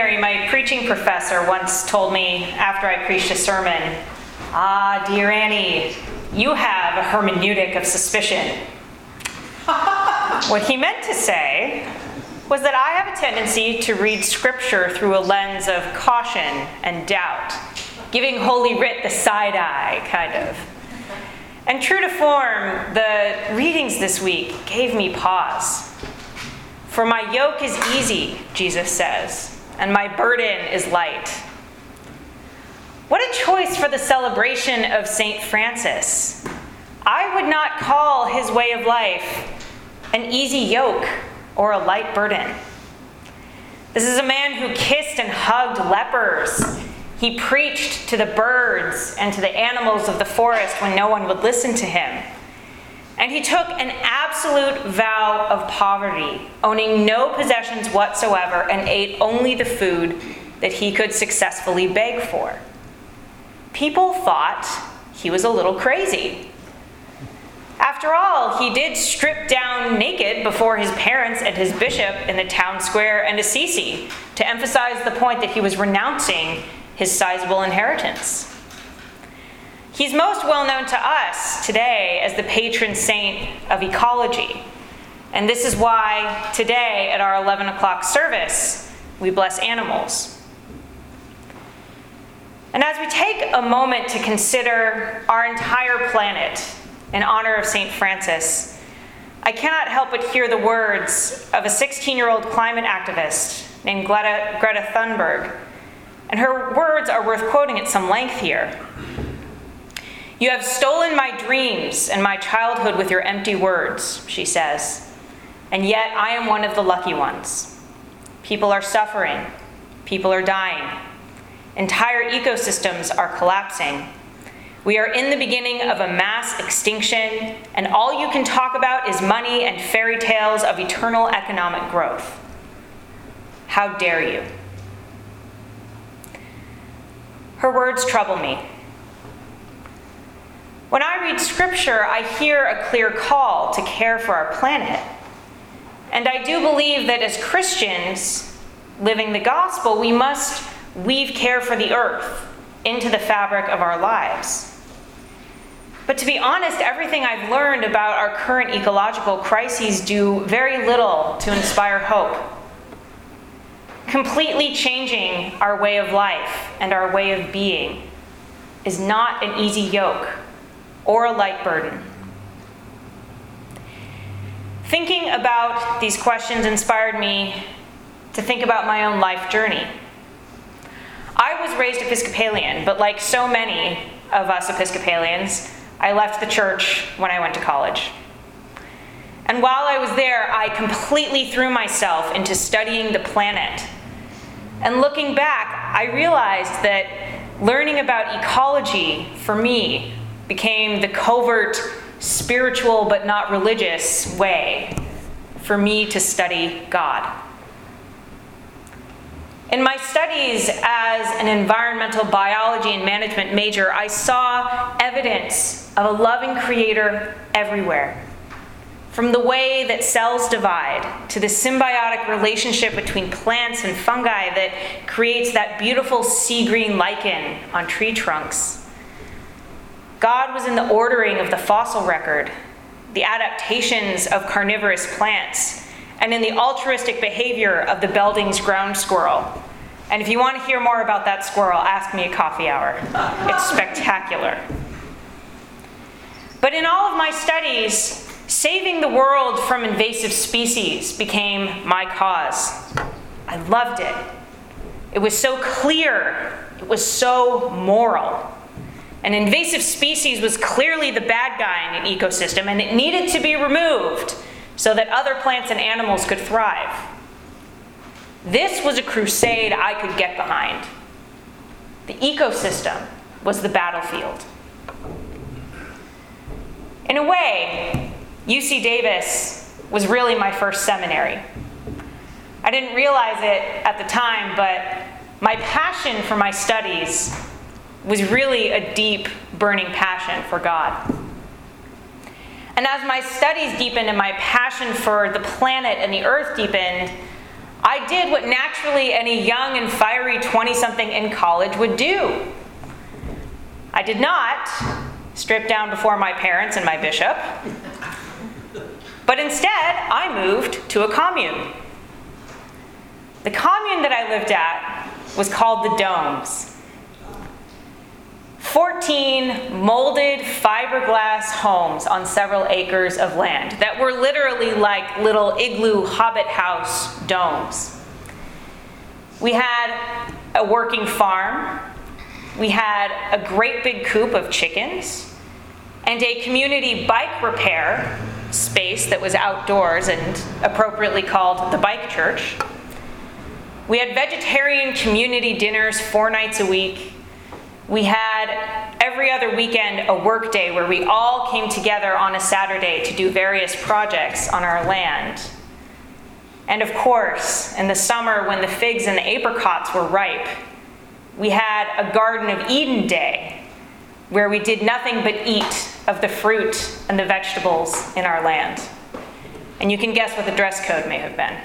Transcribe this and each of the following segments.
seminary, my preaching professor once told me after I preached a sermon Ah, dear Annie, you have a hermeneutic of suspicion. what he meant to say was that I have a tendency to read scripture through a lens of caution and doubt, giving Holy Writ the side eye, kind of. And true to form, the readings this week gave me pause. For my yoke is easy, Jesus says, and my burden is light. What a choice for the celebration of St. Francis. I would not call his way of life an easy yoke or a light burden. This is a man who kissed and hugged lepers. He preached to the birds and to the animals of the forest when no one would listen to him. And he took an absolute vow of poverty, owning no possessions whatsoever, and ate only the food that he could successfully beg for. People thought he was a little crazy. After all, he did strip down naked before his parents and his bishop in the town square and Assisi to emphasize the point that he was renouncing his sizable inheritance. He's most well known to us today as the patron saint of ecology. And this is why today at our 11 o'clock service, we bless animals. And as we take a moment to consider our entire planet in honor of St. Francis, I cannot help but hear the words of a 16 year old climate activist named Greta, Greta Thunberg. And her words are worth quoting at some length here. You have stolen my dreams and my childhood with your empty words, she says. And yet I am one of the lucky ones. People are suffering, people are dying, entire ecosystems are collapsing. We are in the beginning of a mass extinction, and all you can talk about is money and fairy tales of eternal economic growth. How dare you? Her words trouble me. When I read scripture, I hear a clear call to care for our planet. And I do believe that as Christians living the gospel, we must weave care for the earth into the fabric of our lives. But to be honest, everything I've learned about our current ecological crises do very little to inspire hope. Completely changing our way of life and our way of being is not an easy yoke or a light burden. Thinking about these questions inspired me to think about my own life journey. I was raised Episcopalian, but like so many of us Episcopalians, I left the church when I went to college. And while I was there, I completely threw myself into studying the planet. And looking back, I realized that learning about ecology for me became the covert, spiritual but not religious way for me to study God. In my studies as an environmental biology and management major, I saw evidence of a loving creator everywhere. From the way that cells divide to the symbiotic relationship between plants and fungi that creates that beautiful sea green lichen on tree trunks God was in the ordering of the fossil record, the adaptations of carnivorous plants, and in the altruistic behavior of the Belding's ground squirrel. And if you want to hear more about that squirrel, ask me a coffee hour. It's spectacular. But in all of my studies, saving the world from invasive species became my cause. I loved it. It was so clear, it was so moral. An invasive species was clearly the bad guy in an ecosystem, and it needed to be removed so that other plants and animals could thrive. This was a crusade I could get behind. The ecosystem was the battlefield. In a way, UC Davis was really my first seminary. I didn't realize it at the time, but my passion for my studies was really a deep, burning passion for God. And as my studies deepened and my passion for the planet and the earth deepened, I did what naturally any young and fiery 20 something in college would do. I did not strip down before my parents and my bishop, but instead I moved to a commune. The commune that I lived at was called the Domes. 14 molded fiberglass homes on several acres of land that were literally like little igloo hobbit house domes. We had a working farm, we had a great big coop of chickens, and a community bike repair space that was outdoors and appropriately called the bike church. We had vegetarian community dinners four nights a week we had every other weekend a work day where we all came together on a Saturday to do various projects on our land. And of course, in the summer when the figs and the apricots were ripe, we had a Garden of Eden day where we did nothing but eat of the fruit and the vegetables in our land. And you can guess what the dress code may have been.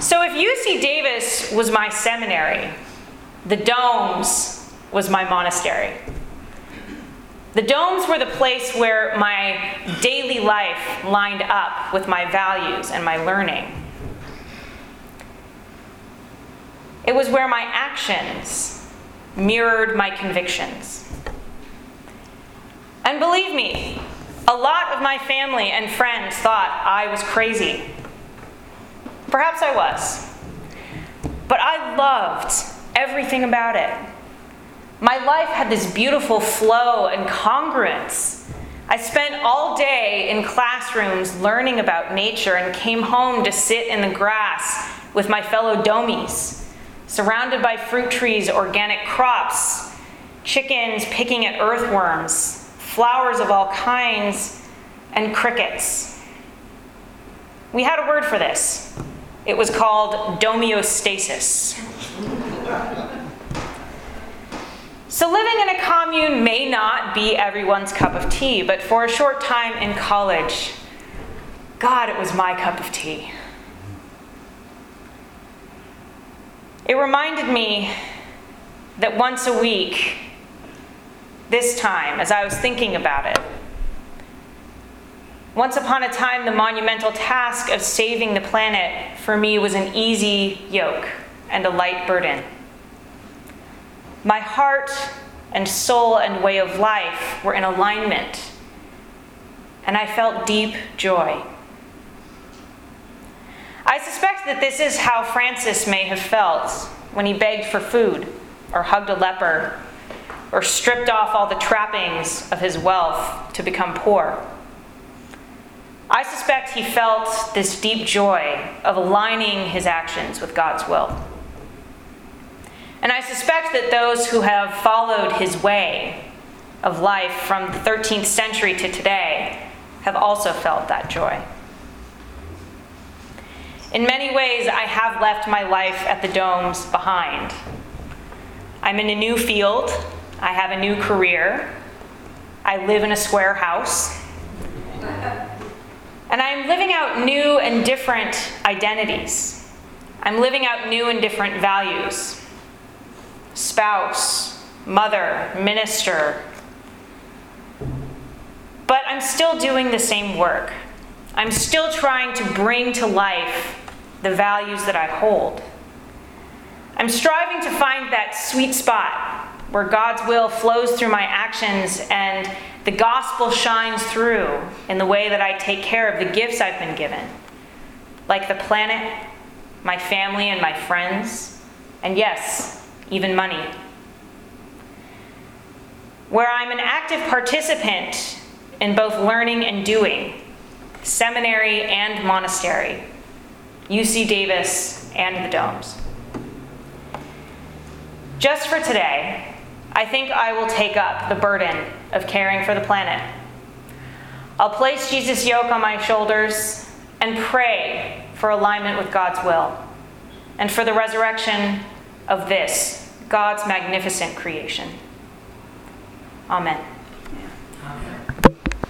so if UC Davis was my seminary, the domes was my monastery. The domes were the place where my daily life lined up with my values and my learning. It was where my actions mirrored my convictions. And believe me, a lot of my family and friends thought I was crazy. Perhaps I was. But I loved everything about it. My life had this beautiful flow and congruence. I spent all day in classrooms learning about nature and came home to sit in the grass with my fellow domies, surrounded by fruit trees, organic crops, chickens picking at earthworms, flowers of all kinds, and crickets. We had a word for this. It was called domiostasis. So, living in a commune may not be everyone's cup of tea, but for a short time in college, God, it was my cup of tea. It reminded me that once a week, this time, as I was thinking about it, once upon a time, the monumental task of saving the planet for me was an easy yoke and a light burden. My heart and soul and way of life were in alignment, and I felt deep joy. I suspect that this is how Francis may have felt when he begged for food, or hugged a leper, or stripped off all the trappings of his wealth to become poor. I suspect he felt this deep joy of aligning his actions with God's will. And I suspect that those who have followed his way of life from the 13th century to today have also felt that joy. In many ways, I have left my life at the domes behind. I'm in a new field, I have a new career, I live in a square house, and I'm living out new and different identities. I'm living out new and different values spouse, mother, minister. But I'm still doing the same work. I'm still trying to bring to life the values that I hold. I'm striving to find that sweet spot where God's will flows through my actions and the gospel shines through in the way that I take care of the gifts I've been given, like the planet, my family, and my friends, and yes, even money. Where I'm an active participant in both learning and doing, seminary and monastery, UC Davis and the Domes. Just for today, I think I will take up the burden of caring for the planet. I'll place Jesus' yoke on my shoulders and pray for alignment with God's will and for the resurrection of this, God's magnificent creation. Amen.